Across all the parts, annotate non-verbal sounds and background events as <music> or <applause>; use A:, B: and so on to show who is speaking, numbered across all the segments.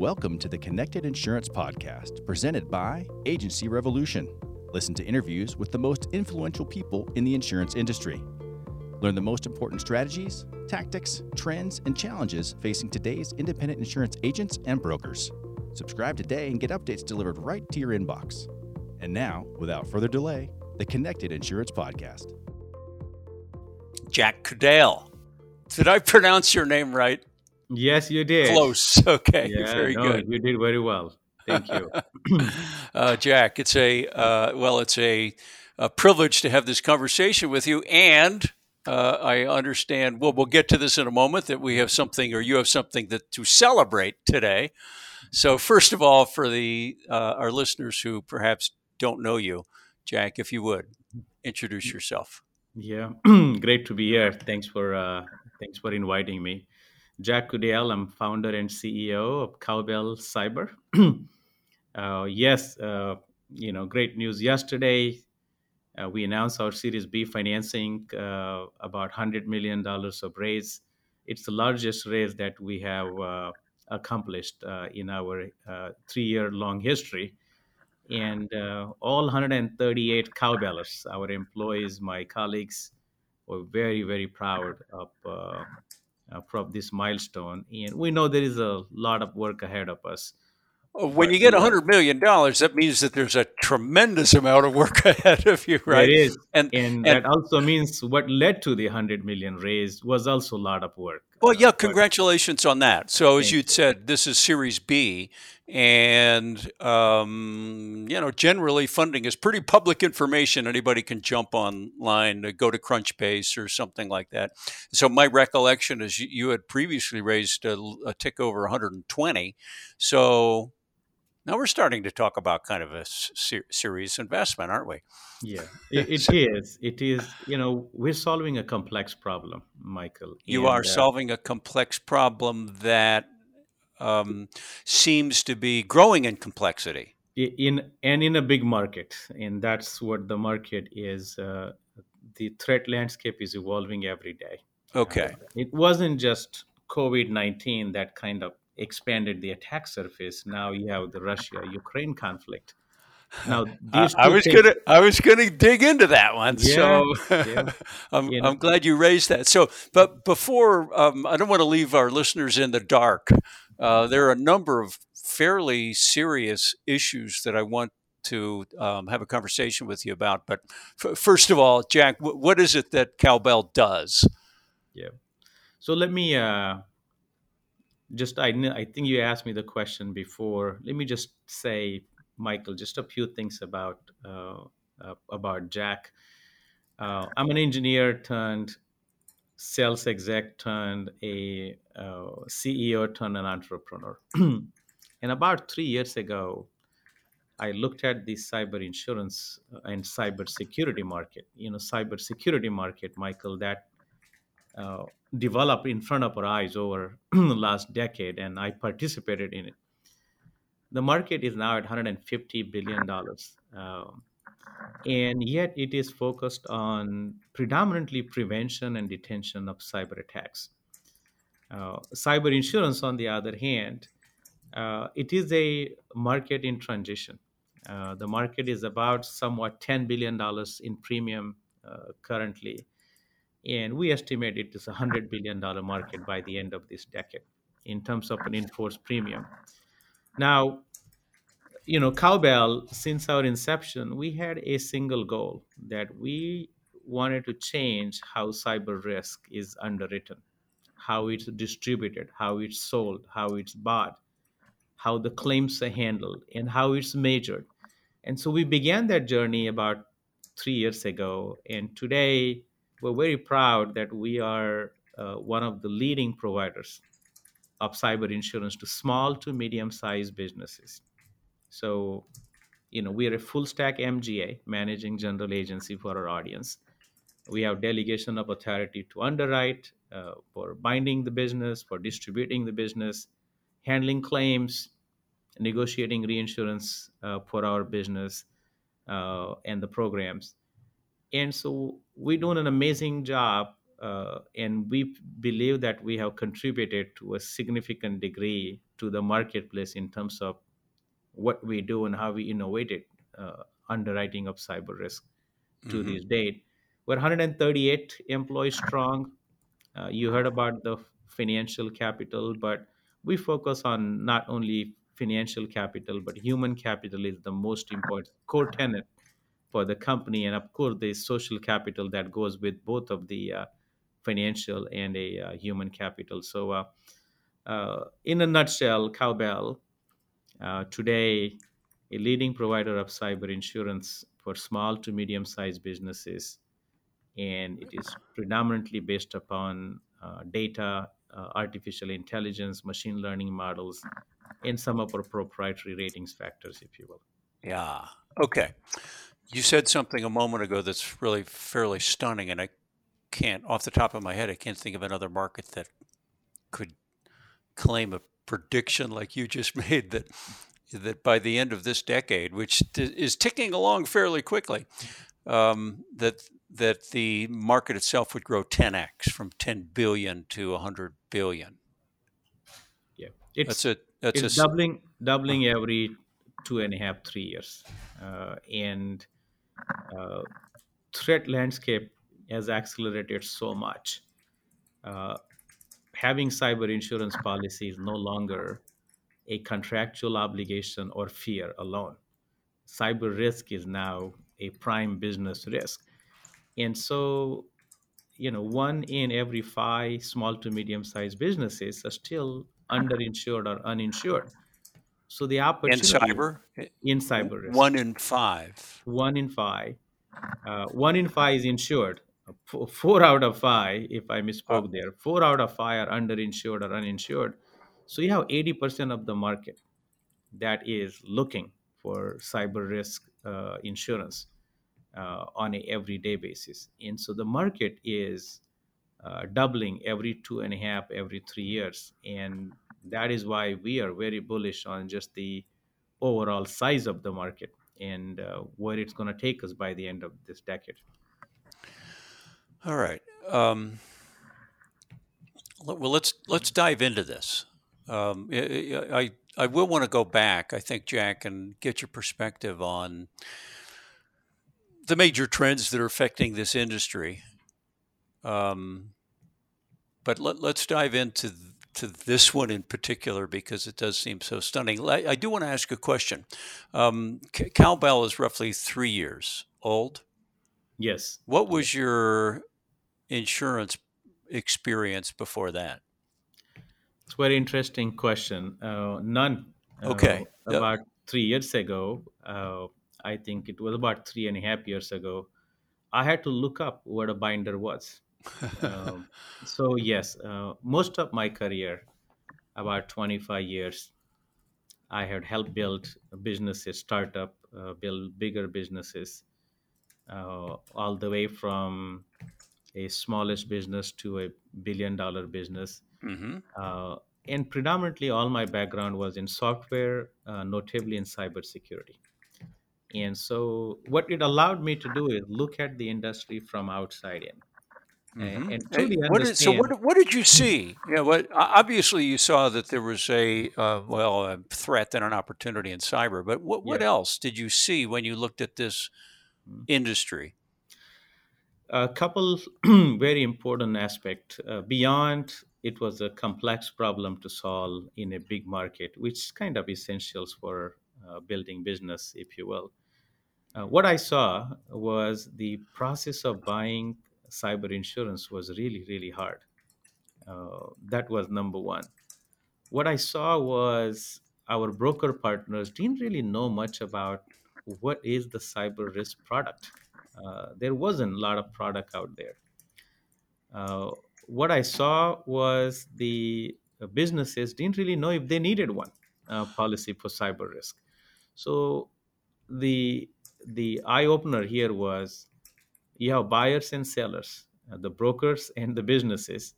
A: Welcome to the Connected Insurance Podcast, presented by Agency Revolution. Listen to interviews with the most influential people in the insurance industry. Learn the most important strategies, tactics, trends, and challenges facing today's independent insurance agents and brokers. Subscribe today and get updates delivered right to your inbox. And now, without further delay, the Connected Insurance Podcast.
B: Jack Kudale. Did I pronounce your name right?
C: Yes, you did.
B: Close. <laughs> Okay.
C: Yeah,
B: very
C: no,
B: good.
C: You did very well. Thank you. <laughs> <clears throat>
B: uh, Jack, it's a uh, well, it's a, a, privilege to have this conversation with you, and uh, I understand. Well, we'll get to this in a moment. That we have something, or you have something that to celebrate today. So, first of all, for the uh, our listeners who perhaps don't know you, Jack, if you would introduce yourself.
C: Yeah, <clears throat> great to be here. Thanks for uh, thanks for inviting me. Jack Kudale, I'm founder and CEO of Cowbell Cyber. <clears throat> uh, yes, uh, you know, great news yesterday. Uh, we announced our Series B financing, uh, about $100 million of raise. It's the largest raise that we have uh, accomplished uh, in our three year long history. And all 138 Cowbellers, our employees, my colleagues, were very, very proud of uh, Uh, from this milestone. And we know there is a lot of work ahead of us.
B: When you get $100 million, that means that there's a tremendous amount of work <laughs> ahead of you, right?
C: It is. And, and, and that also means what led to the 100 million raised was also a lot of work.
B: Well, yeah, congratulations on that. So, as you'd said, this is Series B, and um, you know, generally funding is pretty public information. Anybody can jump online, to go to Crunchbase or something like that. So, my recollection is you, you had previously raised a, a tick over 120. So, now we're starting to talk about kind of a ser- serious investment, aren't we?
C: Yeah, <laughs> it, it is. It is. You know, we're solving a complex problem, Michael.
B: You and, are uh, solving a complex problem that um, seems to be growing in complexity.
C: In and in a big market, and that's what the market is. Uh, the threat landscape is evolving every day.
B: Okay.
C: Uh, it wasn't just COVID nineteen that kind of expanded the attack surface. Now you have the Russia Ukraine conflict.
B: Now <laughs> I was things... gonna I was gonna dig into that one. Yeah, so <laughs> yeah. I'm you know. I'm glad you raised that. So, but before um, I don't want to leave our listeners in the dark. Uh, there are a number of fairly serious issues that I want to um, have a conversation with you about. But f- first of all, Jack, w- what is it that Cowbell does?
C: Yeah. So let me uh, just I I think you asked me the question before. Let me just say, Michael, just a few things about uh, uh, about Jack. Uh, I'm an engineer turned sales exec turned a uh, CEO turned an entrepreneur. <clears throat> and about three years ago, I looked at the cyber insurance and cyber security market. You know, cyber security market, Michael, that uh, developed in front of our eyes over the <clears throat> last decade, and I participated in it. The market is now at 150 billion dollars, uh, and yet it is focused on predominantly prevention and detention of cyber attacks. Uh, cyber insurance, on the other hand, uh, it is a market in transition. Uh, the market is about somewhat $10 billion in premium uh, currently and we estimate it is a $100 billion market by the end of this decade in terms of an enforced premium. Now, you know, Cowbell, since our inception, we had a single goal that we wanted to change how cyber risk is underwritten, how it's distributed, how it's sold, how it's bought, how the claims are handled, and how it's measured. And so we began that journey about three years ago. And today, we're very proud that we are uh, one of the leading providers of cyber insurance to small to medium sized businesses. So, you know, we are a full stack MGA, managing general agency for our audience. We have delegation of authority to underwrite, uh, for binding the business, for distributing the business, handling claims, negotiating reinsurance uh, for our business, uh, and the programs and so we're doing an amazing job uh, and we believe that we have contributed to a significant degree to the marketplace in terms of what we do and how we innovated uh, underwriting of cyber risk to
B: Mhm.
C: this date. We're 138 employees strong. Uh, you heard about the financial capital, but we focus on not only financial capital, but human capital is the most important core tenet for the company. And of course, the social capital that goes with both of the uh, financial and a uh, human capital. So, uh, uh, in a nutshell, Cowbell uh, today a leading provider of cyber insurance for small to medium sized businesses. And it is predominantly based upon uh, data, artificial intelligence, machine learning models, and some of our proprietary ratings factors, if you will.
B: Yeah. Okay. You said something a moment ago that's really fairly stunning, and I can't, off the top of my head, I can't think of another market that could claim a prediction like you just <laughs> made that that by the end of this decade, which t- is ticking along fairly quickly, um, that that the market itself would grow 10x from 10 billion to 100 billion.
C: Yeah. It's,
B: That's a that's a
C: it's
B: s-
C: doubling doubling every two and a half three years uh, and uh, threat landscape has accelerated so much. Uh, having cyber insurance policy is no longer a contractual obligation or fear alone. Cyber risk is now a prime business risk. And so you know one in every five small to medium sized businesses are still underinsured or uninsured so the
B: in
C: opportunity
B: cyber, eh,
C: in cyber risk,
B: one in five.
C: one in five, uh, one in five is insured. Four out of five, if I misspoke there, four out of five are underinsured or uninsured. So you have 80% of the market that is looking for cyber risk uh, insurance uh, on a everyday basis. And so the market is uh, doubling every two and a half, every three years. And that is why we are very bullish on just the overall size of the market and uh, where it's going to take us by the end of this decade.
B: All right. Um, well, let's let's dive into this. Um, I, I will want to go back. I think Jack and get your perspective on the major trends that are affecting this industry. Um, but let, let's dive into to this one in particular because it does seem so stunning. I, I do want to ask a question. Um, C- Cowbell is roughly three years old.
C: Yes.
B: What was your insurance experience before that?
C: It's a very interesting question. Uh, none. Uh,
B: Okay. Yep.
C: About three years ago, uh, I think it was about three and a half years ago, I had to look up what a binder was. Um, so, yes, uh, most of my career, about 25 years, I had helped build businesses, startup, uh, build bigger businesses, uh, all the way from a smallest business to a billion dollar business.
B: hmm
C: Uh, and predominantly, all my background was in software, uh, notably in cybersecurity. And so, what it allowed me to do is look at the industry from outside in and,
B: hmm
C: and
B: what did, so what, what did you see? Yeah, what obviously you saw that there was a uh, well a threat and an opportunity in cyber, but what what
C: Yeah.
B: else did you see when you looked at this
C: Mm.
B: industry?
C: a couple <clears throat> very important aspect uh, beyond it was a complex problem to solve in a big market which is kind of essentials for uh, building business if you will uh, what i saw was the process of buying cyber insurance was really really hard. Uh, that was number one. What i saw was our broker partners didn't really know much about what is the cyber risk product. Uh, there wasn't a lot of product out there. Uh, what I saw was the businesses didn't really know if they needed one uh, policy for cyber risk. So the the eye opener here was you have buyers and sellers, uh, the brokers and the businesses.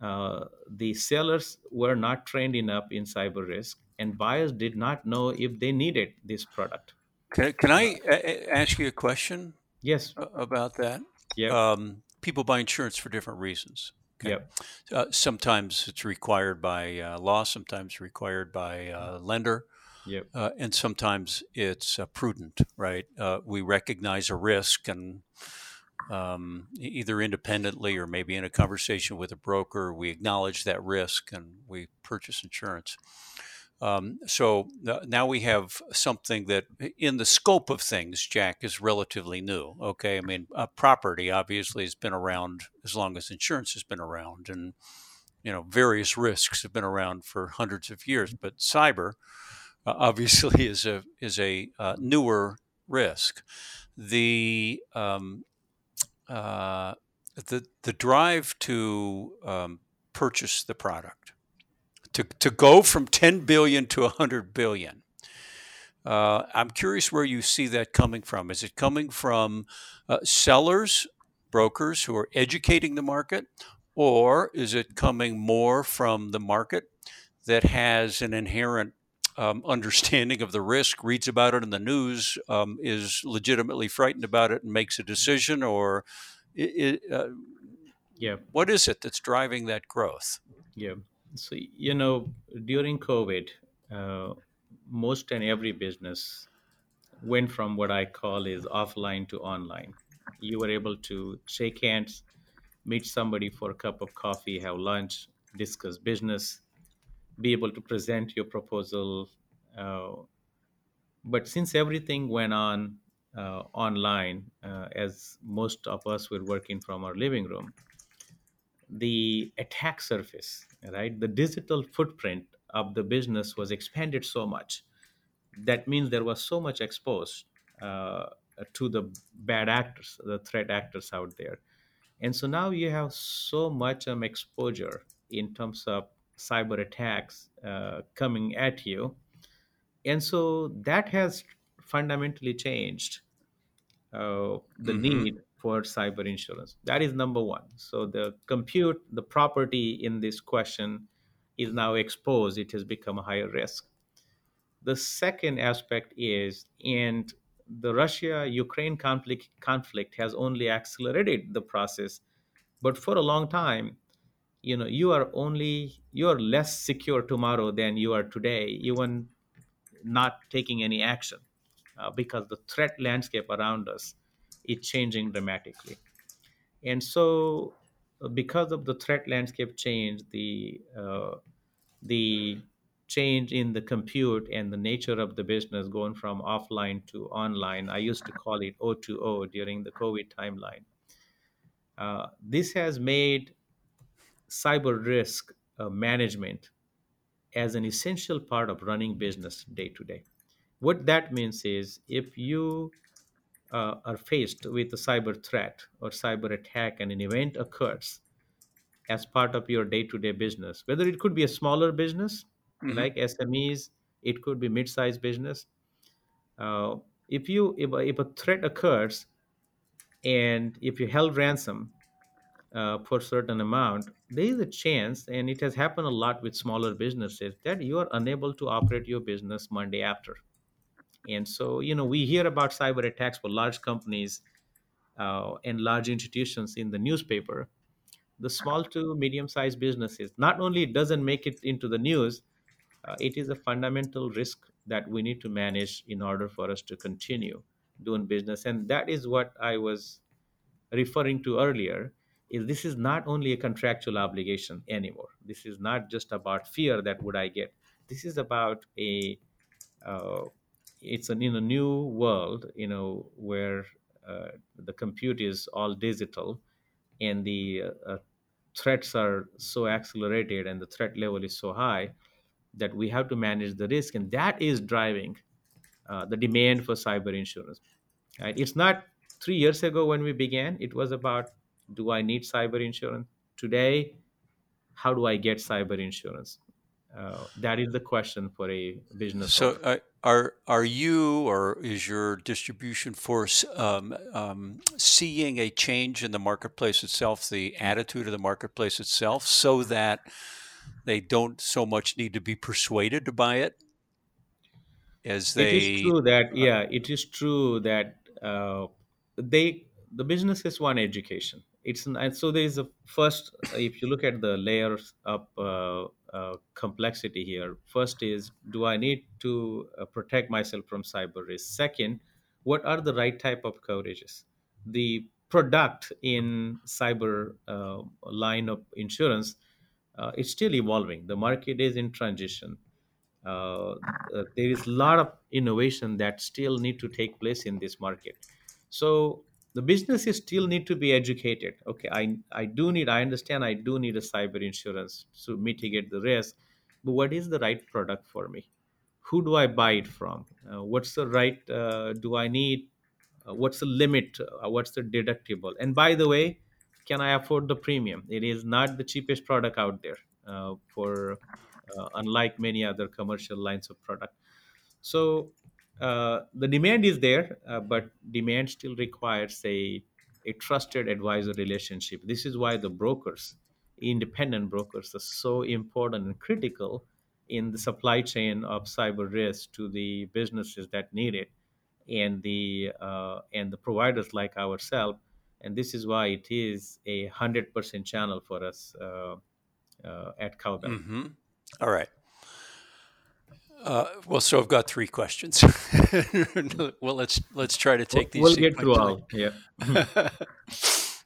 C: Uh, the sellers were not trained enough in cyber risk, and buyers did not know if they needed this product.
B: Can, can I a- a- ask you a question
C: Yes,
B: about that?
C: yeah,
B: Um, people buy insurance for different reasons. Okay.
C: Yep.
B: Uh, sometimes it's required by uh, law, sometimes required by uh, lender,
C: Yep.
B: uh, and sometimes it's uh, prudent, right? Uh, we recognize a risk and um, either independently or maybe in a conversation with a broker, we acknowledge that risk and we purchase insurance. Um, so th- now we have something that, in the scope of things, Jack is relatively new. Okay, I mean, uh, property obviously has been around as long as insurance has been around, and you know, various risks have been around for hundreds of years. But cyber, uh, obviously, <laughs> is a is a uh, newer risk. The um, uh, the the drive to um, purchase the product to, to go from 10 billion to 100 billion uh, i'm curious where you see that coming from is it coming from uh, sellers brokers who are educating the market or is it coming more from the market that has an inherent um, understanding of the risk, reads about it in the news, um, is legitimately frightened about it, and makes a decision, or i i uh,
C: Yeah.
B: what is it that's driving that growth?
C: Yeah. So, you know, during COVID, uh, most and every business went from what I call is offline to online. You were able to shake hands, meet somebody for a cup of coffee, have lunch, discuss business, be able to present your proposal. Uh, but since everything went on uh, online, uh, as most of us were working from our living room, the attack surface, right, the digital footprint of the business was expanded so much. That means there was so much exposed uh, to the bad actors, the threat actors out there. And so now you have so much um, exposure in terms of cyber attacks uh, coming at you. And so that has fundamentally changed uh, the
B: hmm
C: need for cyber insurance. That is number one. So the compute, the property in this question is now exposed. It has become a higher risk. The second aspect is, and the Russia-Ukraine conflict conflict has only accelerated the process. But for a long time, you know, you are only you are less secure tomorrow than you are today, even not taking any action, uh, because the threat landscape around us is changing dramatically. And so, uh, because of the threat landscape change, the uh, the change in the compute and the nature of the business going from offline to online. I used to call it O2O during the COVID timeline. Uh, this has made cyber risk uh, management as an essential part of running business day to day. What that means is if you uh, are faced with a cyber threat or cyber attack and an event occurs as part of your day-to-day business whether it could be a smaller business
B: hmm
C: like smes it could be mid-sized business uh, if you if a, if a threat occurs and if you held ransom uh, for certain amount there is a chance and it has happened a lot with smaller businesses that you are unable to operate your business monday after. And so you know we hear about cyber attacks for large companies uh, and large institutions in the newspaper. The small to medium sized businesses not only doesn't make it into the news uh, it is a fundamental risk that we need to manage in order for us to continue doing business. And that is what i was referring to earlier is this is not only a contractual obligation anymore this is not just about fear that would i get. This is about a uh, it's an in a new world you know where uh, the compute is all digital and the uh, threats are so accelerated and the threat level is so high that we have to manage the risk and that is driving uh, the demand for cyber insurance. Right? It's not three years ago when we began. It was about do i need cyber insurance? Today how do i get cyber insurance? Uh, that is the question for a business
B: So, uh, are are you or is your distribution force um, um, seeing a change in the marketplace itself, the attitude of the marketplace itself, so that they don't so much need to be persuaded to buy it as they
C: it is true that
B: Uh,
C: yeah it is true that uh, they the businesses want education it's and so there is a first if you look at the layers up uh, uh, complexity here first is do i need to uh, protect myself from cyber risk? Second what are the right type of coverages? The product in cyber uh, line of insurance uh, it's still evolving. The market is in transition. Uh, uh, there is a lot of innovation that still need to take place in this market. So the businesses still need to be educated. Okay i i do need i understand i do need a cyber insurance to mitigate the risk but what is the right product for me? Who do i buy it from? Uh, what's the right uh, do i need? Uh, what's the limit? Uh, what's the deductible? And by the way can i afford the premium? It is not the cheapest product out there uh, for uh, unlike many other commercial lines of product. So uh, the demand is there, uh, but demand still requires a a trusted advisor relationship. This is why the brokers, independent brokers, are so important and critical in the supply chain of cyber risk to the businesses that need it, and the uh, and the providers like ourselves. And this is why it is a hundred percent channel for us uh, uh, at Cowbell.
B: Mm-hmm. All right. Uh, well, so I've got three questions. <laughs> well, let's let's try to take these.
C: We'll get through all. Yeah. <laughs>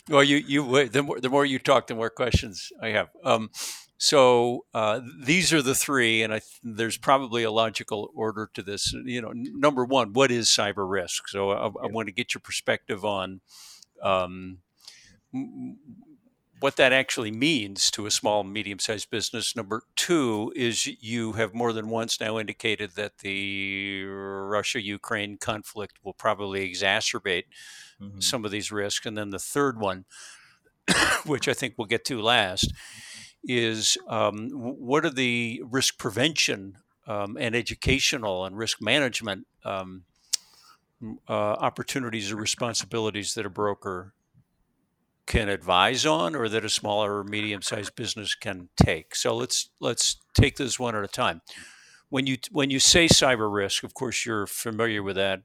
B: well, you you the more the more you talk, the more questions I have. Um, so uh, these are the three, and I, there's probably a logical order to this. You know, number one, what is cyber risk? So I, I want to get your perspective on um, what that actually means to a small, medium sized business. Number two is you have more than once now indicated that the Russia Ukraine conflict will probably exacerbate mm-hmm. some of these risks. And then the third one, <coughs> which I think we'll get to last, is um, what are the risk prevention um, and educational and risk management um, uh, opportunities or responsibilities that a broker can advise on or that a smaller or medium-sized business can take. So let's let's take this one at a time. When you when you say cyber risk, of course you're familiar with that,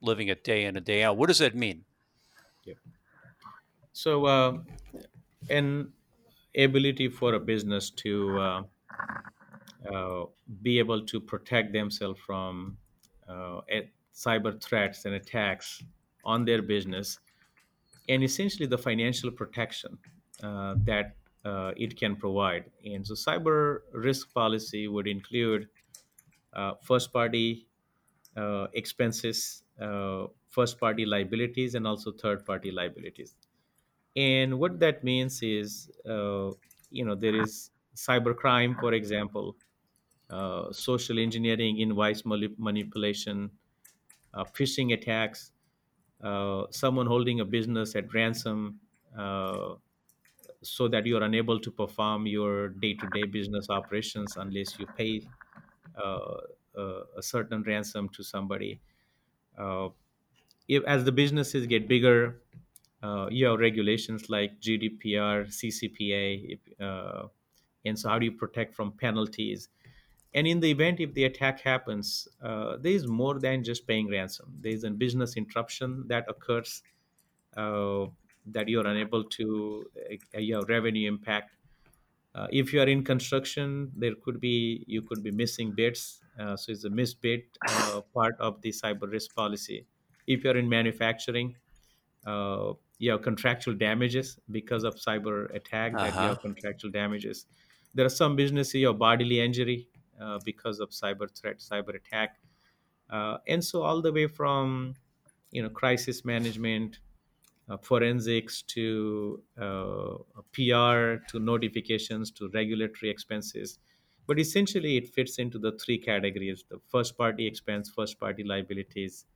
B: living it day in and day out. What does that mean?
C: Yeah. So uh, an ability for a business to uh, uh, be able to protect themselves from uh, cyber threats and attacks on their business and essentially the financial protection uh, that uh, it can provide. And so, cyber risk policy would include uh, first party uh, expenses, uh, first party liabilities, and also third party liabilities. And what that means is, uh, you know, there is cyber crime, for example, social engineering, invoice manipulation, phishing attacks, uh, someone holding a business at ransom uh, so that you're unable to perform your day-to-day business operations unless you pay uh, uh a certain ransom to somebody. Uh, if, as the businesses get bigger you have regulations like gdpr ccpa if, and so how do you protect from penalties and in the event if the attack happens uh, there is more than just paying ransom. There is a business interruption that occurs uh, that you are unable to uh, your revenue impact. Uh, if you are in construction there could be you could be missing bids. Uh, so it's a missed bid uh, part of the cyber risk policy. If you're in manufacturing you have contractual damages because of cyber attack uh-huh. that you have contractual damages. There are some businesses you have bodily injury uh, because of cyber threat, cyber attack, uh, and so all the way from you know crisis management, uh, forensics to uh, PR to notifications to regulatory expenses. But essentially, it fits into the three categories: the first party expense, first party liabilities,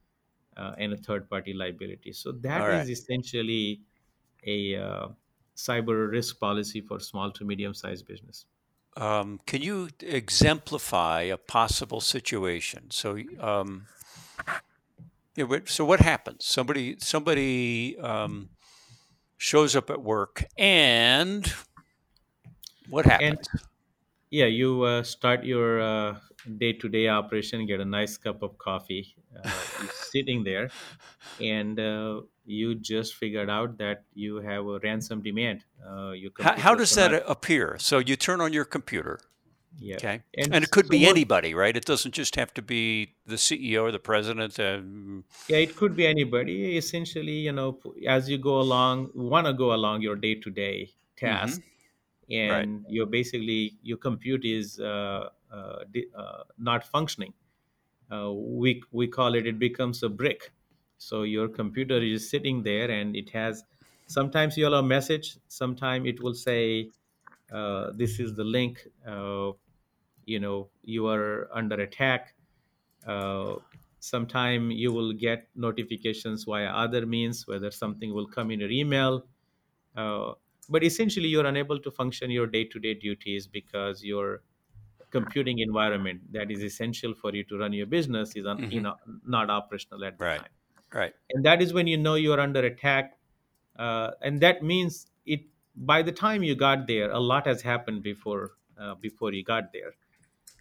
C: uh, and a third party liability. So that right. is essentially a uh, cyber risk policy for small to medium sized business.
B: Um, can you exemplify a possible situation? So, um, yeah, so what happens? Somebody somebody um, shows up at work, and what happens?
C: And, yeah, you uh, start your day to day operation, get a nice cup of coffee, uh, sitting there, and uh, you just figured out that you have a ransom demand. Uh,
B: How, how does that appear? So you turn on your computer,
C: Yeah.
B: okay,
C: And
B: and, it could
C: so
B: be anybody, right? It doesn't just have to be the CEO or the president. Um,
C: Yeah, it could be anybody. Essentially, you know, as you go along, want to go along your day-to-day task, and you're basically your compute is uh, uh, di- uh, not functioning. Uh, we we call it it becomes a brick. So your computer is sitting there, and it has. Sometimes you'll have a message. Sometimes it will say, uh, "This is the link." Uh, you know, you are under attack uh, sometime you will get notifications via other means whether something will come in your email uh, but essentially you're unable to function your day-to-day duties because your computing environment that is essential for you to run your business is un- you
B: Mhm.
C: know not operational at the
B: Right.
C: time
B: right.
C: and that is when you know you are under attack uh, and that means it by the time you got there a lot has happened before uh, before you got there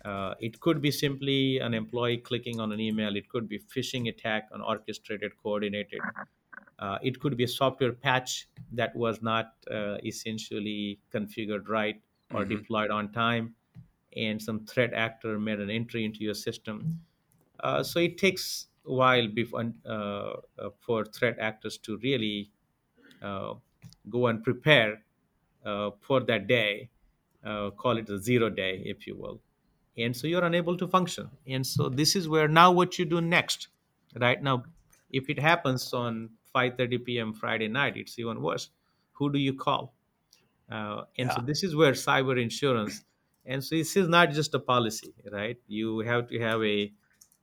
C: uh, it could be simply an employee clicking on an email it could be phishing attack on orchestrated coordinated uh, it could be a software patch that was not uh, essentially configured right or
B: Mhm.
C: deployed on time and some threat actor made an entry into your system uh, so it takes a while before uh, uh, for threat actors to really uh, go and prepare uh, for that day. Uh, call it a zero day, if you will. And so you're unable to function. And so this is where now what you do next, right now, if it happens on 5:30 p.m. Friday night, it's even worse. Who do you call? Uh, and so this is where cyber insurance. And so this is not just a policy, right? You have to have a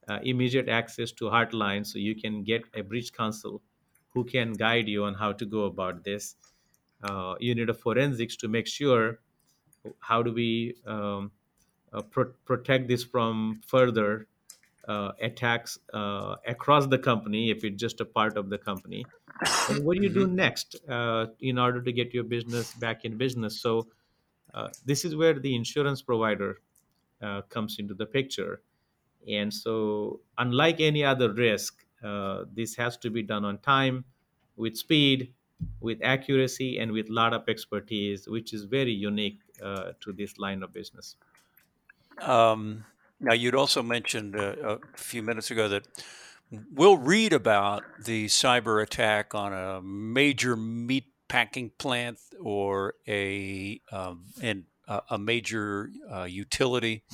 C: uh, immediate access to hotline so you can get a breach counsel who can guide you on how to go about this. Uh, you need a forensics to make sure how do we um, uh, pro- protect this from further uh, attacks uh, across the company if it's just a part of the company. And what do you do next uh, in order to get your business back in business? So uh, this is where the insurance provider uh, comes into the picture. And so, unlike any other risk, uh, this has to be done on time, with speed, with accuracy, and with a lot of expertise, which is very unique uh, to this line of business.
B: Um, now, you'd also mentioned uh, a few minutes ago that we'll read about the cyber attack on a major meat packing plant or a um, and a, major uh, utility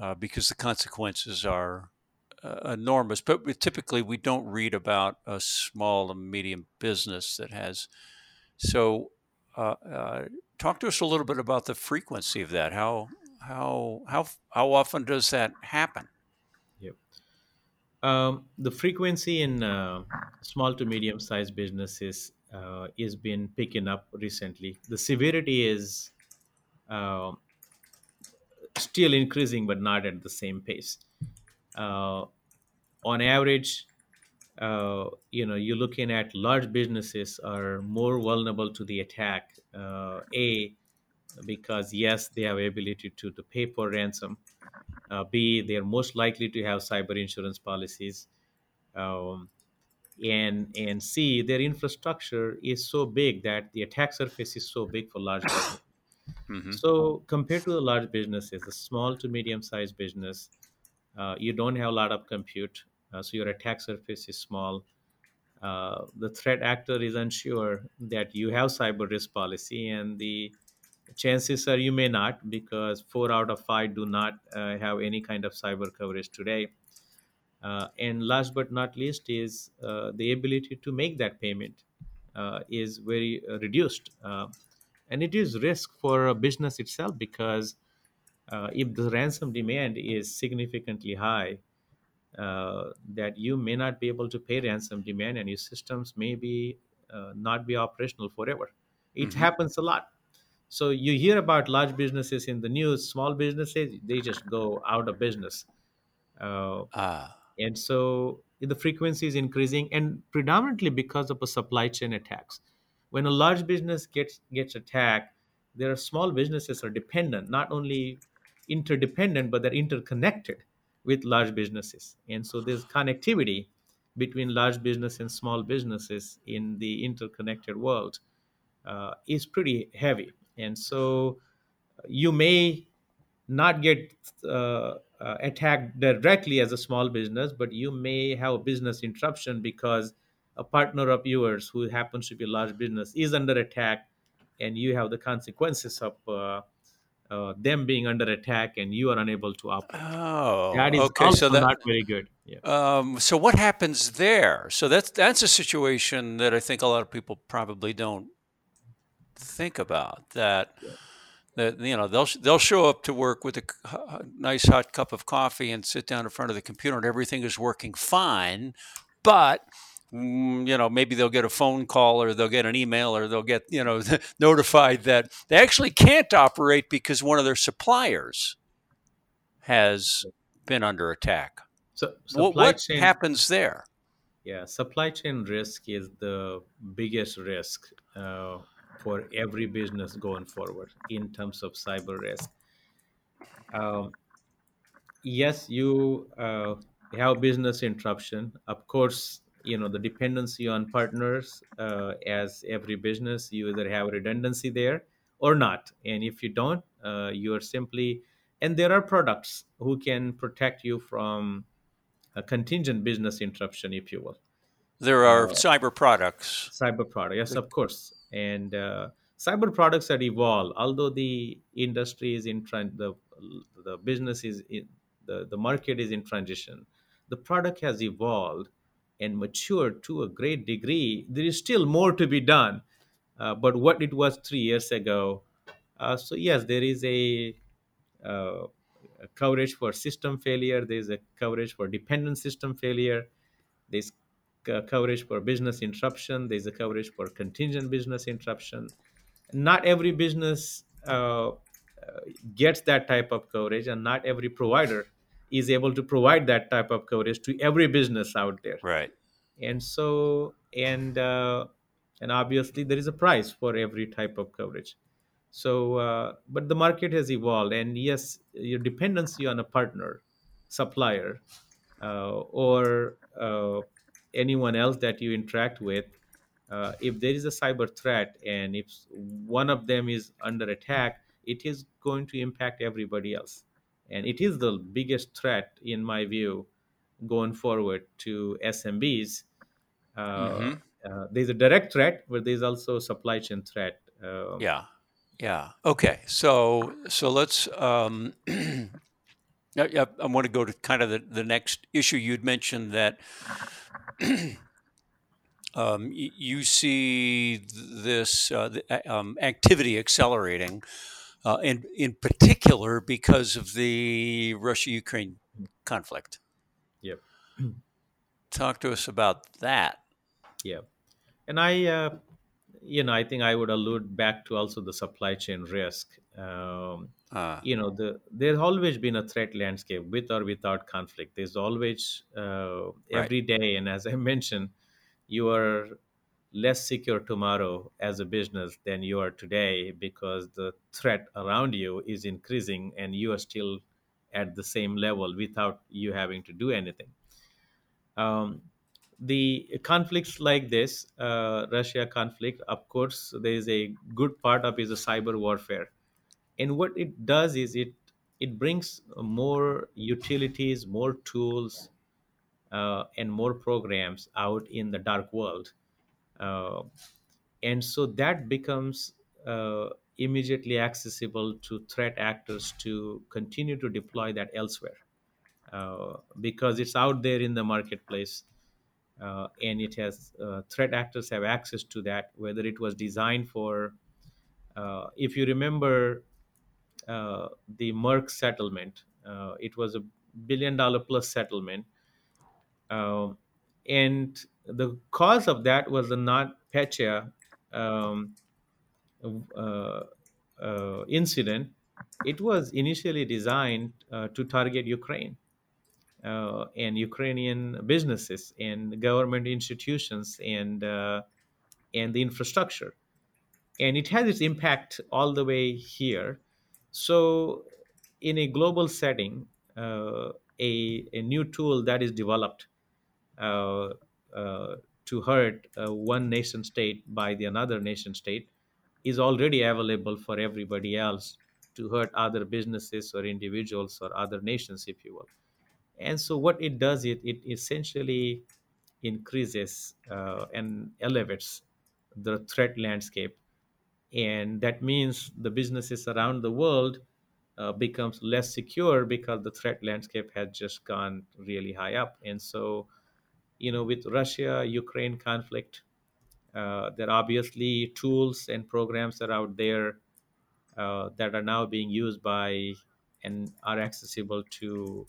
B: uh, because the consequences are uh, enormous. But we, typically, we don't read about a small and medium business that has. So, uh, uh, talk to us a little bit about the frequency of that. How how how how often does that happen?
C: Um, the frequency in small to medium sized businesses uh, is been picking up recently. The severity is uh, still increasing, but not at the same pace. Uh, on average, uh, you know, you're looking at large businesses are more vulnerable to the attack. Uh, a because yes, they have ability to, to pay for ransom. Uh, B, they are most likely to have cyber insurance policies. Um, and and C, their infrastructure is so big that the attack surface is so big for large business.
B: hmm
C: So compared to the large businesses, the small to medium sized business, uh, you don't have a lot of compute, uh, so your attack surface is small. Uh, the threat actor is unsure that you have cyber risk policy, and the chances are you may not because four out of five do not uh, have any kind of cyber coverage today. Uh, and last but not least is uh, the ability to make that payment uh, is very uh, reduced. Uh, and it is risk for a business itself because uh, if the ransom demand is significantly high, uh, that you may not be able to pay ransom demand and your systems may be uh, not be operational forever. It
B: Mhm.
C: happens a lot. So you hear about large businesses in the news, small businesses, they just go out of business. Uh,
B: Ah,
C: and so the frequency is increasing and predominantly because of a supply chain attacks when a large business gets gets attacked there are small businesses are dependent not only interdependent but they're interconnected with large businesses. And so there's connectivity between large business and small businesses in the interconnected world uh, is pretty heavy. And so you may not get uh, uh, attacked directly as a small business, but you may have a business interruption because a partner of yours who happens to be a large business is under attack, and you have the consequences of uh, uh, them being under attack, and you are unable to operate.
B: Oh,
C: that is
B: okay. So that,
C: not very good. Yeah.
B: um, so what happens there? So that's that's a situation that I think a lot of people probably don't think about. That that you know they'll they'll show up to work with a nice hot cup of coffee and sit down in front of the computer and everything is working fine, but mm, you know maybe they'll get a phone call or they'll get an email or they'll get you know <laughs> notified that they actually can't operate because one of their suppliers has been under attack.
C: So
B: What, what
C: chain
B: happens there?
C: Yeah, supply chain risk is the biggest risk uh, for every business going forward in terms of cyber risk. Um, yes, you uh, have business interruption. Of course, you know the dependency on partners. Uh, as every business, you either have redundancy there or not, and if you don't, uh, you are simply and there are products who can protect you from a contingent business interruption, if you will
B: There are
C: uh,
B: cyber products.
C: cyber product yes of course and uh, cyber products that evolve although the industry is in tran- the the business is in the, the market is in transition the product has evolved and matured to a great degree. There is still more to be done uh, but what it was three years ago uh, so yes there is a, uh, a coverage for system failure. There's a coverage for dependent system failure. There's coverage for business interruption. There's a coverage for contingent business interruption. Not every business uh, uh, gets that type of coverage, and not every provider is able to provide that type of coverage to every business out there.
B: Right.
C: And so, and uh, and obviously, there is a price for every type of coverage. So, uh, but the market has evolved, and yes, your dependency on a partner, supplier, uh, or uh, anyone else that you interact with, uh, if there is a cyber threat and if one of them is under attack, it is going to impact everybody else. And it is the biggest threat, in my view, going forward to SMBs. Uh,
B: Mhm.
C: uh, there's a direct threat, but there's also a supply chain threat. Uh,
B: Yeah. Yeah. Okay. So so let's um <clears throat> yeah, yeah, I want to go to kind of the, the next issue you'd mentioned that <clears throat> um, you see this uh, the, um, activity accelerating, uh, and in particular because of the Russia-Ukraine conflict.
C: Yep. <clears throat>
B: Talk to us about that.
C: Yeah. And I, uh, you know, I think I would allude back to also the supply chain risk. Um,
B: Uh,
C: you know, the there's always been a threat landscape with or without conflict. There's always uh,
B: Right.
C: every day, and as I <laughs> mentioned, you are less secure tomorrow as a business than you are today because the threat around you is increasing, and you are still at the same level without you having to do anything. Um, the conflicts like this, uh, Russia conflict, of course, there is a good part of is a cyber warfare, and what it does is it it brings more utilities, more tools, uh, and more programs out in the dark world, uh, and so that becomes uh, immediately accessible to threat actors to continue to deploy that elsewhere uh, because it's out there in the marketplace uh, and it has uh, threat actors have access to that whether it was designed for if you remember uh, the merck settlement. Uh, it was a billion dollar plus settlement. Um, and the cause of that was the NotPetya um, uh, uh, incident. It was initially designed uh, to target ukraine and Ukrainian businesses and government institutions and and the infrastructure, and it has its impact all the way here. So, in a global setting, uh, a, a new tool that is developed uh, uh, to hurt uh, one nation state by the another nation state is already available for everybody else to hurt other businesses or individuals or other nations, if you will. And so, what it does, it, it essentially increases uh, and elevates the threat landscape. And that means the businesses around the world uh, becomes less secure because the threat landscape has just gone really high up. And so, you know, with Russia Ukraine conflict, uh, there are obviously tools and programs that are out there uh, that are now being used by and are accessible to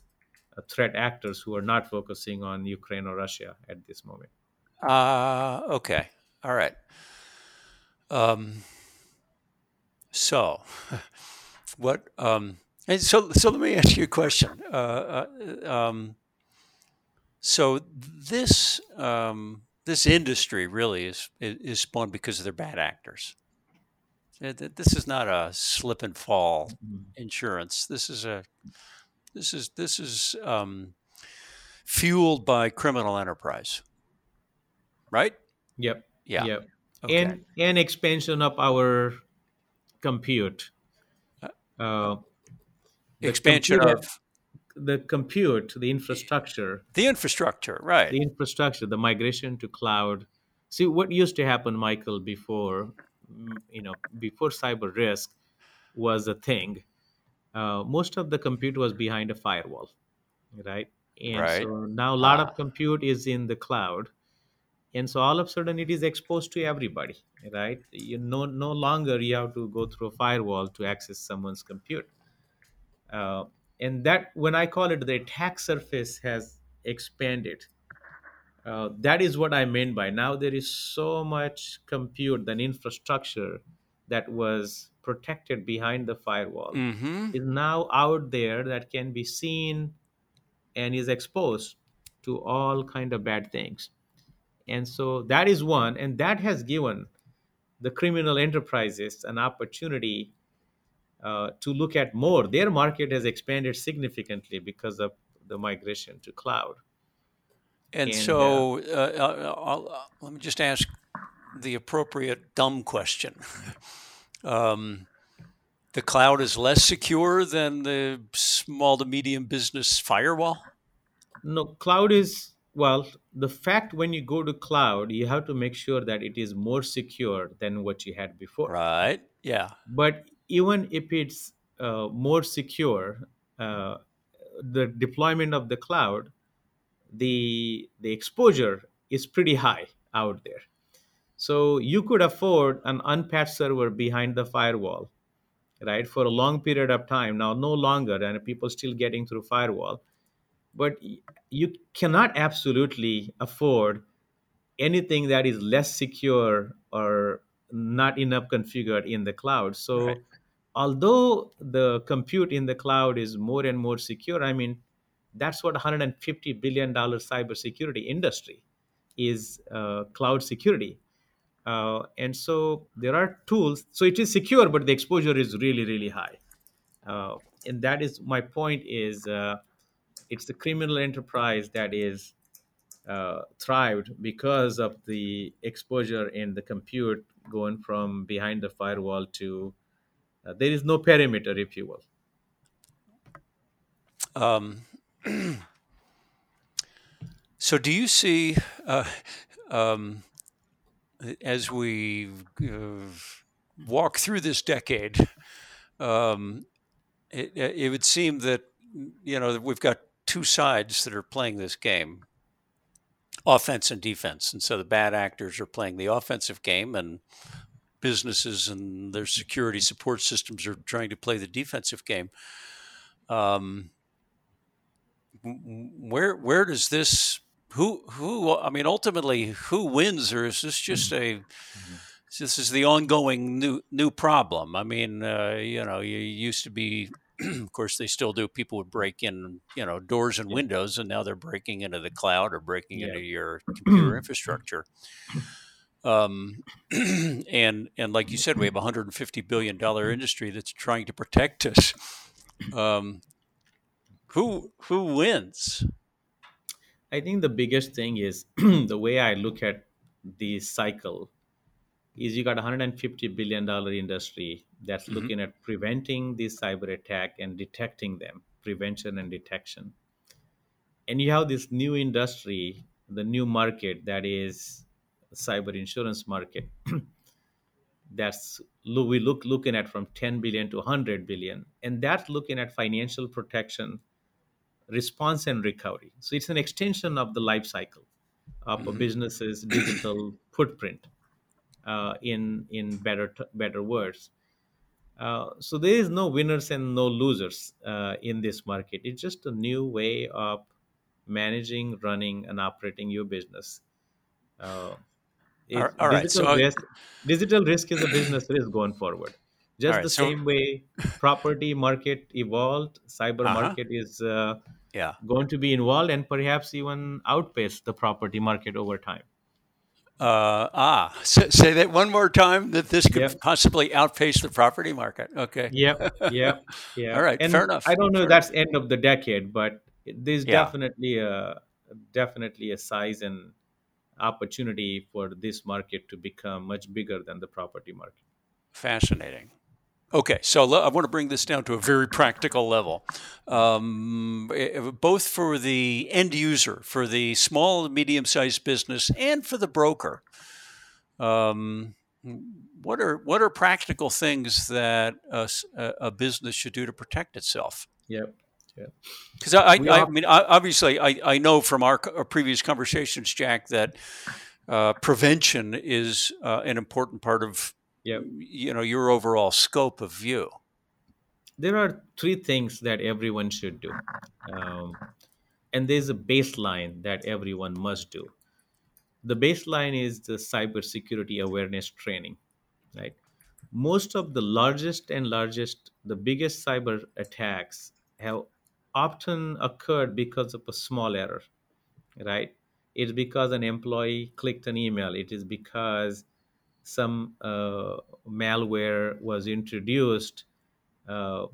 C: uh, threat actors who are not focusing on Ukraine or Russia at this moment.
B: Uh, okay. All right. Um, so, <laughs> what? Um, and so, so let me ask you a question. Uh, uh, um, so this um, this industry really is is spawned because of their bad actors. This is not a slip and fall mm-hmm. insurance. This is a this is this is um, fueled by criminal enterprise, right?
C: Yep.
B: Yeah.
C: Yep. Okay. And and expansion of our compute. Uh,
B: expansion computer, of
C: the compute, the infrastructure.
B: The infrastructure, right?
C: The infrastructure, the migration to cloud. See what used to happen, Michael, before you know before cyber risk was a thing uh, most of the compute was behind a firewall right and right. so now a lot ah. of compute is in the cloud and so all of a sudden it is exposed to everybody right you no no longer you have to go through a firewall to access someone's computer uh, and that when i call it the attack surface has expanded uh, that is what I meant by now there is so much compute and infrastructure that was protected behind the firewall mm-hmm. is now out there that can be seen and is exposed to all kind of bad things. And so that is one, and that has given the criminal enterprises an opportunity uh, to look at more. Their market has expanded significantly because of the migration to cloud.
B: And, and so, uh, uh, uh, let me just ask the appropriate dumb question. <laughs> um, the cloud is less secure than the small to medium business firewall?
C: No, cloud is, well, the fact when you go to cloud, you have to make sure that it is more secure than what you had before.
B: Right. Yeah.
C: But even if it's uh, more secure, uh, the deployment of the cloud the the exposure is pretty high out there. So you could afford an unpatched server behind the firewall, right, for a long period of time. Now, no longer, and people still getting through firewall. But you cannot absolutely afford anything that is less secure or not enough configured in the cloud. So, right. although the compute in the cloud is more and more secure, I mean, that's what 150 billion dollar cybersecurity industry is uh, cloud security uh, and so there are tools so it is secure but the exposure is really really high uh, and that is my point is uh, it's the criminal enterprise that is uh, thrived because of the exposure in the compute going from behind the firewall to uh, there is no perimeter if you will.
B: Um, <clears throat> so, do you see, uh, um, as we uh, walk through this decade, um, it, it, would seem that you know we've got two sides that are playing this game, offense and defense, and so the bad actors are playing the offensive game, and businesses and their security support systems are trying to play the defensive game. Um, where where does this who who I mean ultimately who wins or is this just a mm-hmm. this is the ongoing new new problem? I mean, uh, you know, you used to be <clears throat> of course they still do people would break in you know doors and windows and now they're breaking into the cloud or breaking yeah. into your <clears throat> computer infrastructure um, <clears throat> and and like you said we have a 150 billion dollar industry that's trying to protect us um, who who wins?
C: I think the biggest thing is the way I look at the cycle is you got a 150 billion dollar industry that's
B: Mhm.
C: looking at preventing the cyber attack and detecting them, prevention and detection. And you have this new industry, the new market that is cyber insurance market. <clears throat> that's we look looking at from 10 billion to 100 billion and that's looking at financial protection response and recovery so it's an extension of the life cycle of a
B: Mhm.
C: business's digital footprint uh, in in better t- better words. Uh, so there is no winners and no losers uh, in this market. It's just a new way of managing running and operating your business. Uh,
B: All- all right,
C: digital
B: so-
C: risk digital risk is a business risk going forward. Just
B: right,
C: the
B: so-
C: same way property market evolved cyber
B: Uh-huh.
C: market is uh,
B: Yeah.
C: going to be involved and perhaps even outpace the property market over time
B: Uh, ah, say, say that one more time. That this could
C: Yep.
B: possibly outpace the property market. Okay.
C: yep yep <laughs> yeah
B: All right,
C: and
B: fair enough,
C: i don't know
B: fair
C: that's end of the decade but there's
B: Yeah.
C: definitely a definitely a size and opportunity for this market to become much bigger than the property market
B: Fascinating. Okay, so I want to bring this down to a very practical level, um, eh, both for the end user, for the small and medium sized business, and for the broker. Um, what are what are practical things that a business should do to protect itself?
C: yep Yeah.
B: Because I, I, I mean, obviously, I, I know from our, our previous conversations, Jack, that uh, prevention is uh, an important part of
C: yep.
B: you know your overall scope of view.
C: there are three things that everyone should do um, and there's a baseline that everyone must do. The baseline is the cybersecurity awareness training right? Most of the largest and largest the biggest cyber attacks have often occurred because of a small error right? It's because an employee clicked an email. It is because some uh, malware was introduced uh,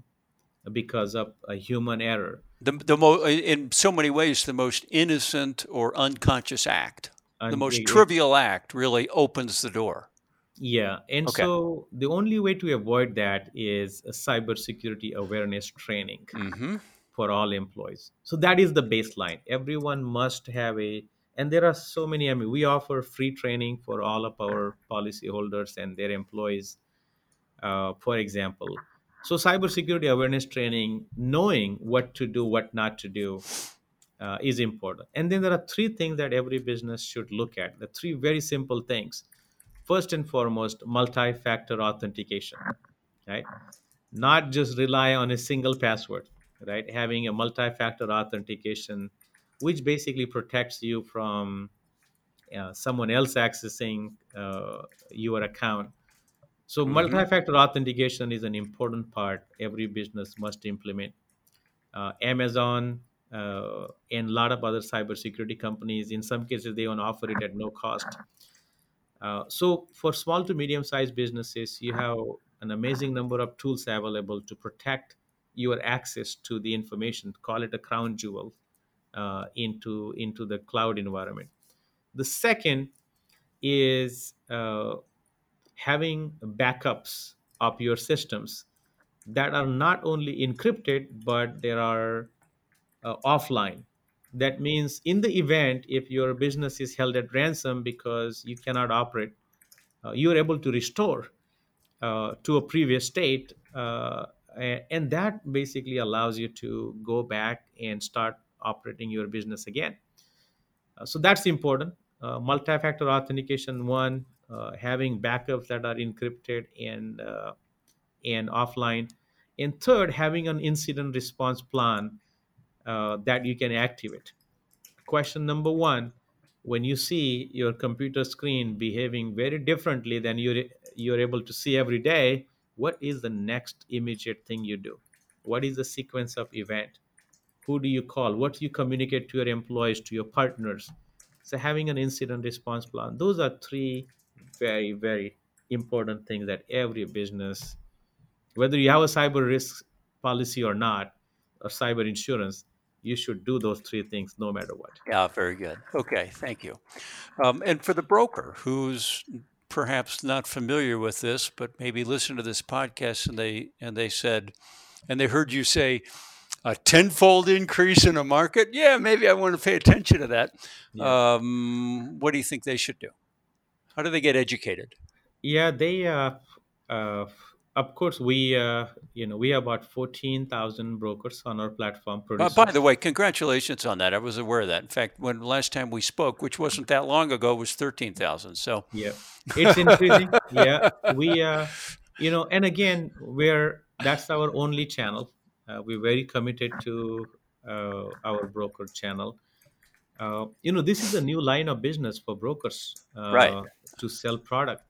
C: because of a human error
B: The, the mo- in so many ways, the most innocent or unconscious act, the most
C: it-
B: trivial act, really opens the door.
C: Yeah, and
B: Okay.
C: so the only way to avoid that is a cybersecurity awareness training
B: hmm
C: for all employees. So that is the baseline. Everyone must have a, and there are so many. I mean, we offer free training for all of our policyholders and their employees. Uh, for example, so cybersecurity awareness training, knowing what to do, what not to do, uh, is important. And then there are three things that every business should look at. The three very simple things. First and foremost, multi-factor authentication, right? Not just rely on a single password, right? Having a multi-factor authentication, which basically protects you from uh, someone else accessing uh, your account. So
B: Mhm.
C: multi-factor authentication is an important part every business must implement. Uh, Amazon uh, and a lot of other cybersecurity companies, in some cases, they don't offer it at no cost. Uh, so for small to medium-sized businesses, you have an amazing number of tools available to protect your access to the information. Call it a crown jewel uh, into into the cloud environment. The second is uh, having backups of your systems that are not only encrypted but they are uh, offline that means in the event if your business is held at ransom because you cannot operate uh, you are able to restore uh, to a previous state uh, and that basically allows you to go back and start operating your business again uh, so that's important. Uh, multi-factor authentication, one, uh, having backups that are encrypted and uh, and offline, and third, having an incident response plan uh, that you can activate. Question number one: When you see your computer screen behaving very differently than you're you're able to see every day, what is the next immediate thing you do? What is the sequence of event? Who do you call what do you communicate to your employees to your partners so having an incident response plan those are three very very important things that every business whether you have a cyber risk policy or not or cyber insurance, you should do those three things no matter what.
B: Yeah, very good. Okay, thank you. Um, and for the broker who's perhaps not familiar with this, but maybe listened to this podcast and they and they said, and they heard you say a tenfold increase in a market. Yeah, maybe I want to pay attention to that. Yeah. Um, what do you think they should do? How do they get educated?
C: Yeah, they uh, uh, of course we uh, you know we have about 14,000 brokers on our platform
B: by the way congratulations on that i was aware of that in fact when last time we spoke which wasn't that long ago was 13,000 so
C: yeah it's increasing <laughs> yeah we uh, you know and again we're that's our only channel we're very committed to uh, our broker channel uh, you know this is a new line of business for brokers
B: right
C: to sell product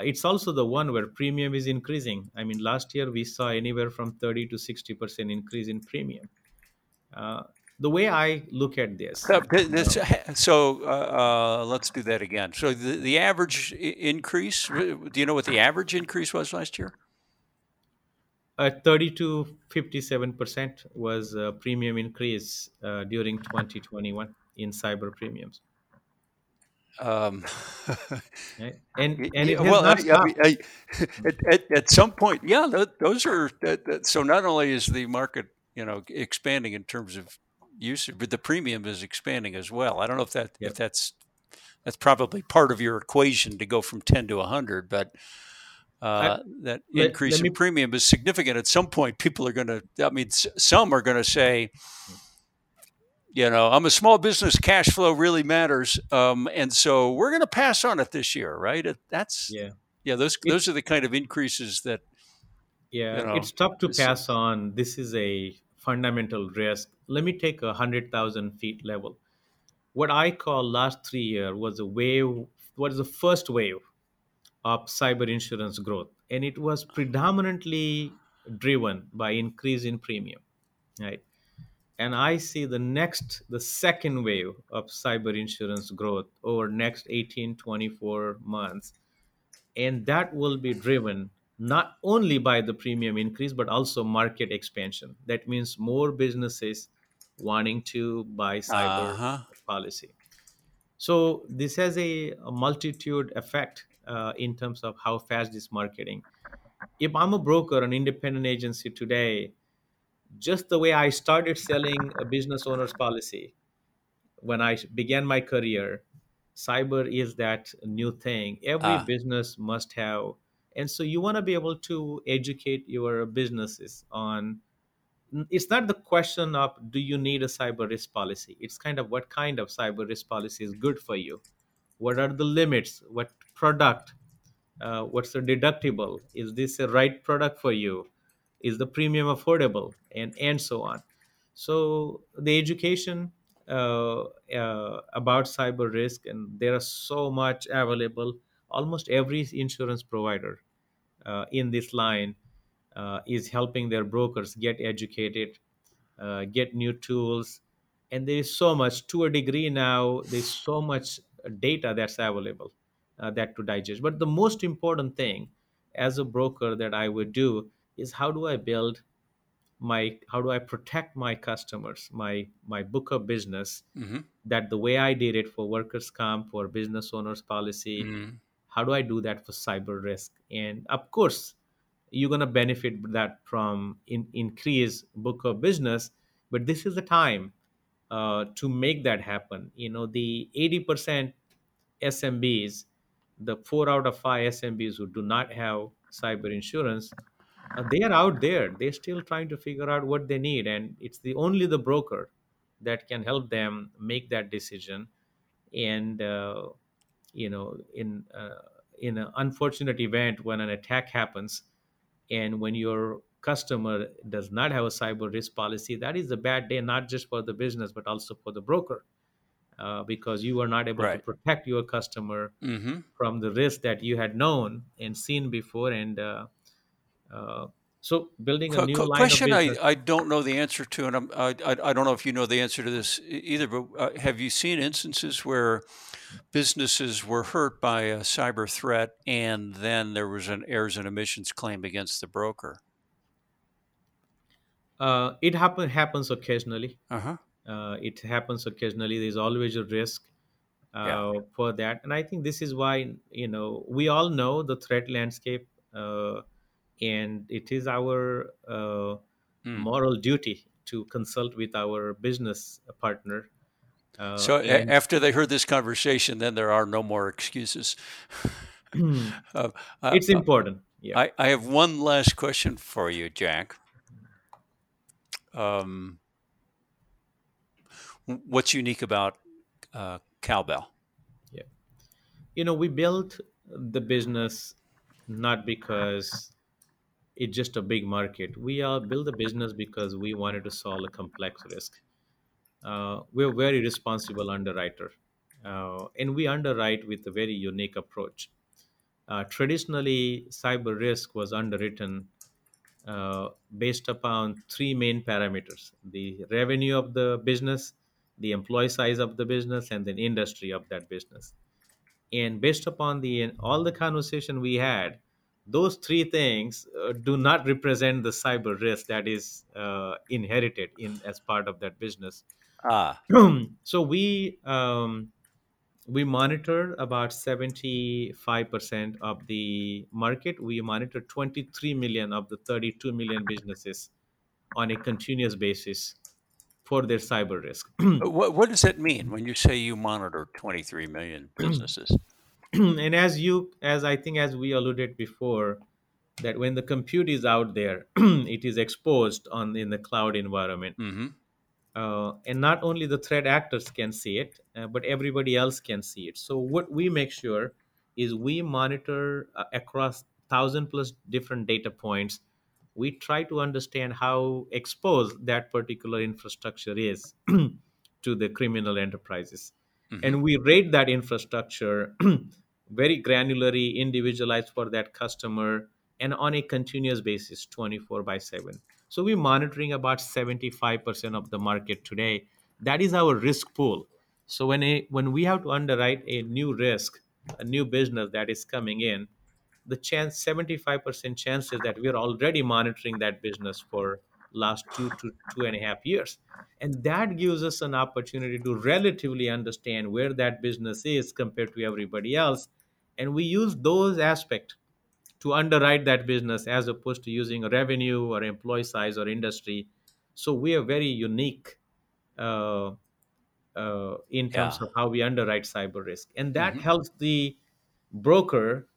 C: it's also the one where premium is increasing. I mean, last year we saw anywhere from 30 to 60% increase in premium. Uh, the way I look at this.
B: So, this, <laughs> so uh, uh, let's do that again. So the, the average increase, do you know what the average increase was last year?
C: Uh, 30 to 57% was a premium increase uh, during 2021 in cyber premiums. Um, <laughs>
B: and <laughs> and well, I, I, I, at, at, at, some point, yeah, those are that, that, so. Not only is the market, you know, expanding in terms of usage, but the premium is expanding as well. I don't know if that yep. if that's that's probably part of your equation to go from ten to hundred, but. Uh, that let, increase let me, in premium is significant. At some point, people are going to. I mean, some are going to say, you know, I'm a small business. Cash flow really matters, um, and so we're going to pass on it this year, right? That's yeah, yeah. Those those are the kind of increases that.
C: Yeah, you know, it's tough to pass on. This is a fundamental risk. Let me take a hundred thousand feet level. What I call last three year was a wave. What is the first wave of cyber insurance growth, and it was predominantly driven by increase in premium, right? and i see the next the second wave of cyber insurance growth over next 18 24 months and that will be driven not only by the premium increase but also market expansion that means more businesses wanting to buy cyber uh-huh. policy so this has a, a multitude effect uh, in terms of how fast this marketing if i'm a broker an independent agency today just the way I started selling a business owner's policy when I began my career, cyber is that new thing. Every ah. business must have. And so you want to be able to educate your businesses on it's not the question of do you need a cyber risk policy it's kind of what kind of cyber risk policy is good for you what are the limits what product uh, what's the deductible? Is this a right product for you? Is the premium affordable? And and so on. So the education uh, uh, about cyber risk and there are so much available almost every insurance provider uh, in this line uh, is helping their brokers get educated uh, get new tools. And there is so much to a degree now there's so much data that's available uh, that to digest but the most important thing as a broker that i would do is how do I build my how do I protect my customers, my my book of business mm-hmm. that the way I did it for workers comp for business owners policy, mm-hmm. how do I do that for cyber risk? And of course, you're gonna benefit that from in, increase book of business, but this is the time uh, to make that happen. You know, the 80% SMBs, the four out of five SMBs who do not have cyber insurance uh, they are out there. They're still trying to figure out what they need and it's the only the broker that can help them make that decision. And uh, you know in uh, in an unfortunate event when an attack happens and when your customer does not have a cyber risk policy that is a bad day not just for the business but also for the broker uh, because you were not able right. to protect your customer mm-hmm. from the risk that you had known and seen before and uh, uh, so building a new line
B: question
C: I,
B: I don't know the answer to, and I'm, I, I don't know if you know the answer to this either. But uh, have you seen instances where businesses were hurt by a cyber threat, and then there was an errors and omissions claim against the broker?
C: Uh, it happen, happens occasionally.
B: Uh huh.
C: Uh, it happens occasionally. There's always a risk uh,
B: Yeah.
C: for that, and I think this is why you know we all know the threat landscape, uh, and it is our uh,
B: Mm.
C: moral duty to consult with our business partner. Uh,
B: So
C: and
B: after they heard this conversation, then there are no more excuses. <laughs> Uh, uh,
C: it's important. Yeah.
B: I, I have one last question for you, Jack. Um, what's unique about uh, Cowbell?
C: Yeah, you know we built the business not because it's just a big market. We uh, built the business because we wanted to solve a complex risk. Uh, we're a very responsible underwriter uh, and we underwrite with a very unique approach. Uh, traditionally cyber risk was underwritten uh, based upon three main parameters the revenue of the business the employee size of the business and the industry of that business. And based upon the all the conversation we had those three things uh, do not represent the cyber risk that is uh, inherited in as part of that business.
B: Ah, <clears throat>
C: so we um, we monitor about 75% of the market. We monitor 23 million of the 32 million businesses on a continuous basis for their cyber risk. <clears throat>
B: What, what does that mean when you say you monitor 23 million <clears throat> businesses?
C: and as you as i think as we alluded before that when the compute is out there <clears throat> it is exposed on in the cloud environment.
B: Hmm
C: uh, and not only the threat actors can see it uh, but everybody else can see it. So what we make sure is we monitor uh, across thousand plus different data points we try to understand how exposed that particular infrastructure is <clears throat> to the criminal enterprises.
B: Mhm.
C: and we rate that infrastructure <clears throat> very granularly individualized for that customer and on a continuous basis 24 by 7 so we're monitoring about 75% of the market today. That is our risk pool. So when a when we have to underwrite a new risk a new business that is coming in the chance 75% chances that we're already monitoring that business for last two to two and a half years and that gives us an opportunity to relatively understand where that business is compared to everybody else and we use those aspects to underwrite that business as opposed to using revenue or employee size or industry so we are very unique uh, uh, in terms
B: Yeah.
C: of how we underwrite cyber risk and that
B: Mhm.
C: helps the broker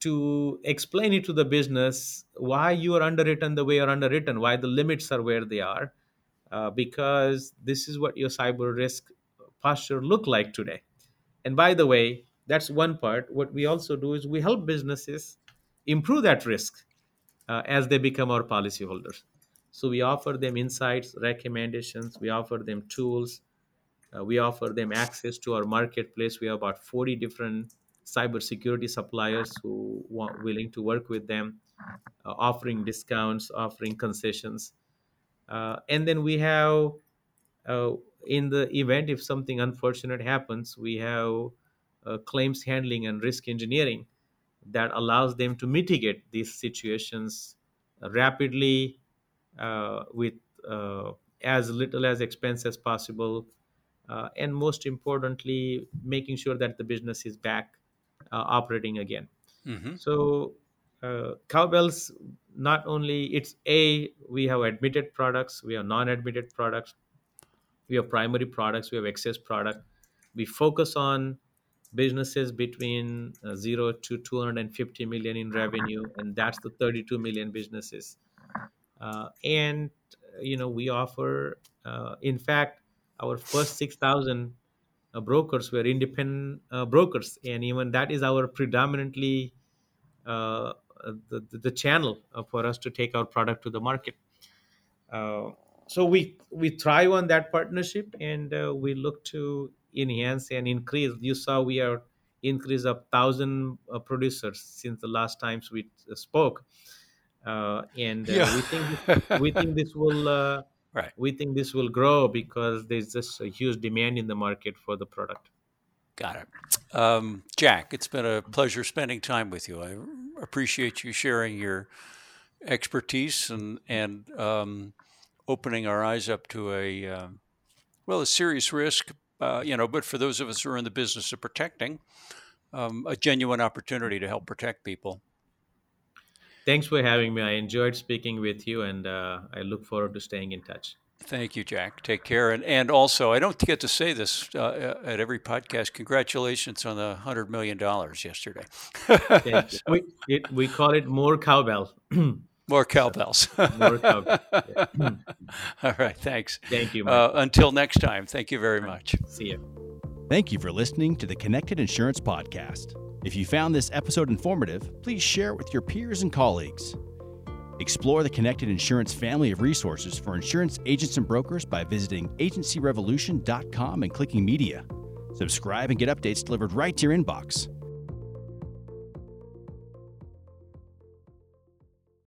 C: to explain it to the business why you are underwritten the way you're underwritten, why the limits are where they are, uh, because this is what your cyber risk posture look like today. And by the way, that's one part. What we also do is we help businesses improve that risk uh, as they become our policyholders. So we offer them insights, recommendations, we offer them tools, uh, we offer them access to our marketplace. We have about 40 different cybersecurity suppliers who want willing to work with them, uh, offering discounts, offering concessions. Uh, and then we have, uh, in the event if something unfortunate happens, we have uh, claims handling and risk engineering that allows them to mitigate these situations rapidly uh, with as little as expense as possible uh, and most importantly making sure that the business is back operating again.
B: Hmm
C: so uh, cowbells not only it's a we have admitted products we have non-admitted products we have primary products we have excess product. We focus on businesses between uh, 0 to 250 million in revenue and that's the 32 million businesses. Uh, and uh, you know we offer uh, in fact our first 6000 uh, brokers were independent uh, brokers. And even that is our predominantly uh, the, the channel uh, for us to take our product to the market. Uh, so we we thrive on that partnership and uh, we look to enhance and increase. You saw we are increase of thousand uh, producers since the last times we uh, spoke. Uh, and uh, we think <laughs> we think this will uh,
B: right.
C: we think this will grow because there's just a huge demand in the market for the product
B: Got it. Um, Jack, it's been a pleasure spending time with you. I appreciate you sharing your expertise and and um, opening our eyes up to a uh, well a serious risk, uh, you know. But for those of us who are in the business of protecting, um, a genuine opportunity to help protect people.
C: Thanks for having me. I enjoyed speaking with you, and uh, I look forward to staying in touch.
B: Thank you, Jack. Take care. And and also, I don't get to say this uh, at every podcast. Congratulations on the hundred million dollars yesterday.
C: we, it, we call it more cowbell. <clears throat>
B: more cowbells. <laughs> more cowbell. Yeah. <laughs> All right. Thanks.
C: Thank you.
B: Uh, until next time. Thank you very much.
C: See you.
A: Thank you for listening to the Connected Insurance Podcast. If you found this episode informative, please share it with your peers and colleagues. Explore the Connected Insurance family of resources for insurance agents and brokers by visiting agencyrevolution.com and clicking media. Subscribe and get updates delivered right to your inbox.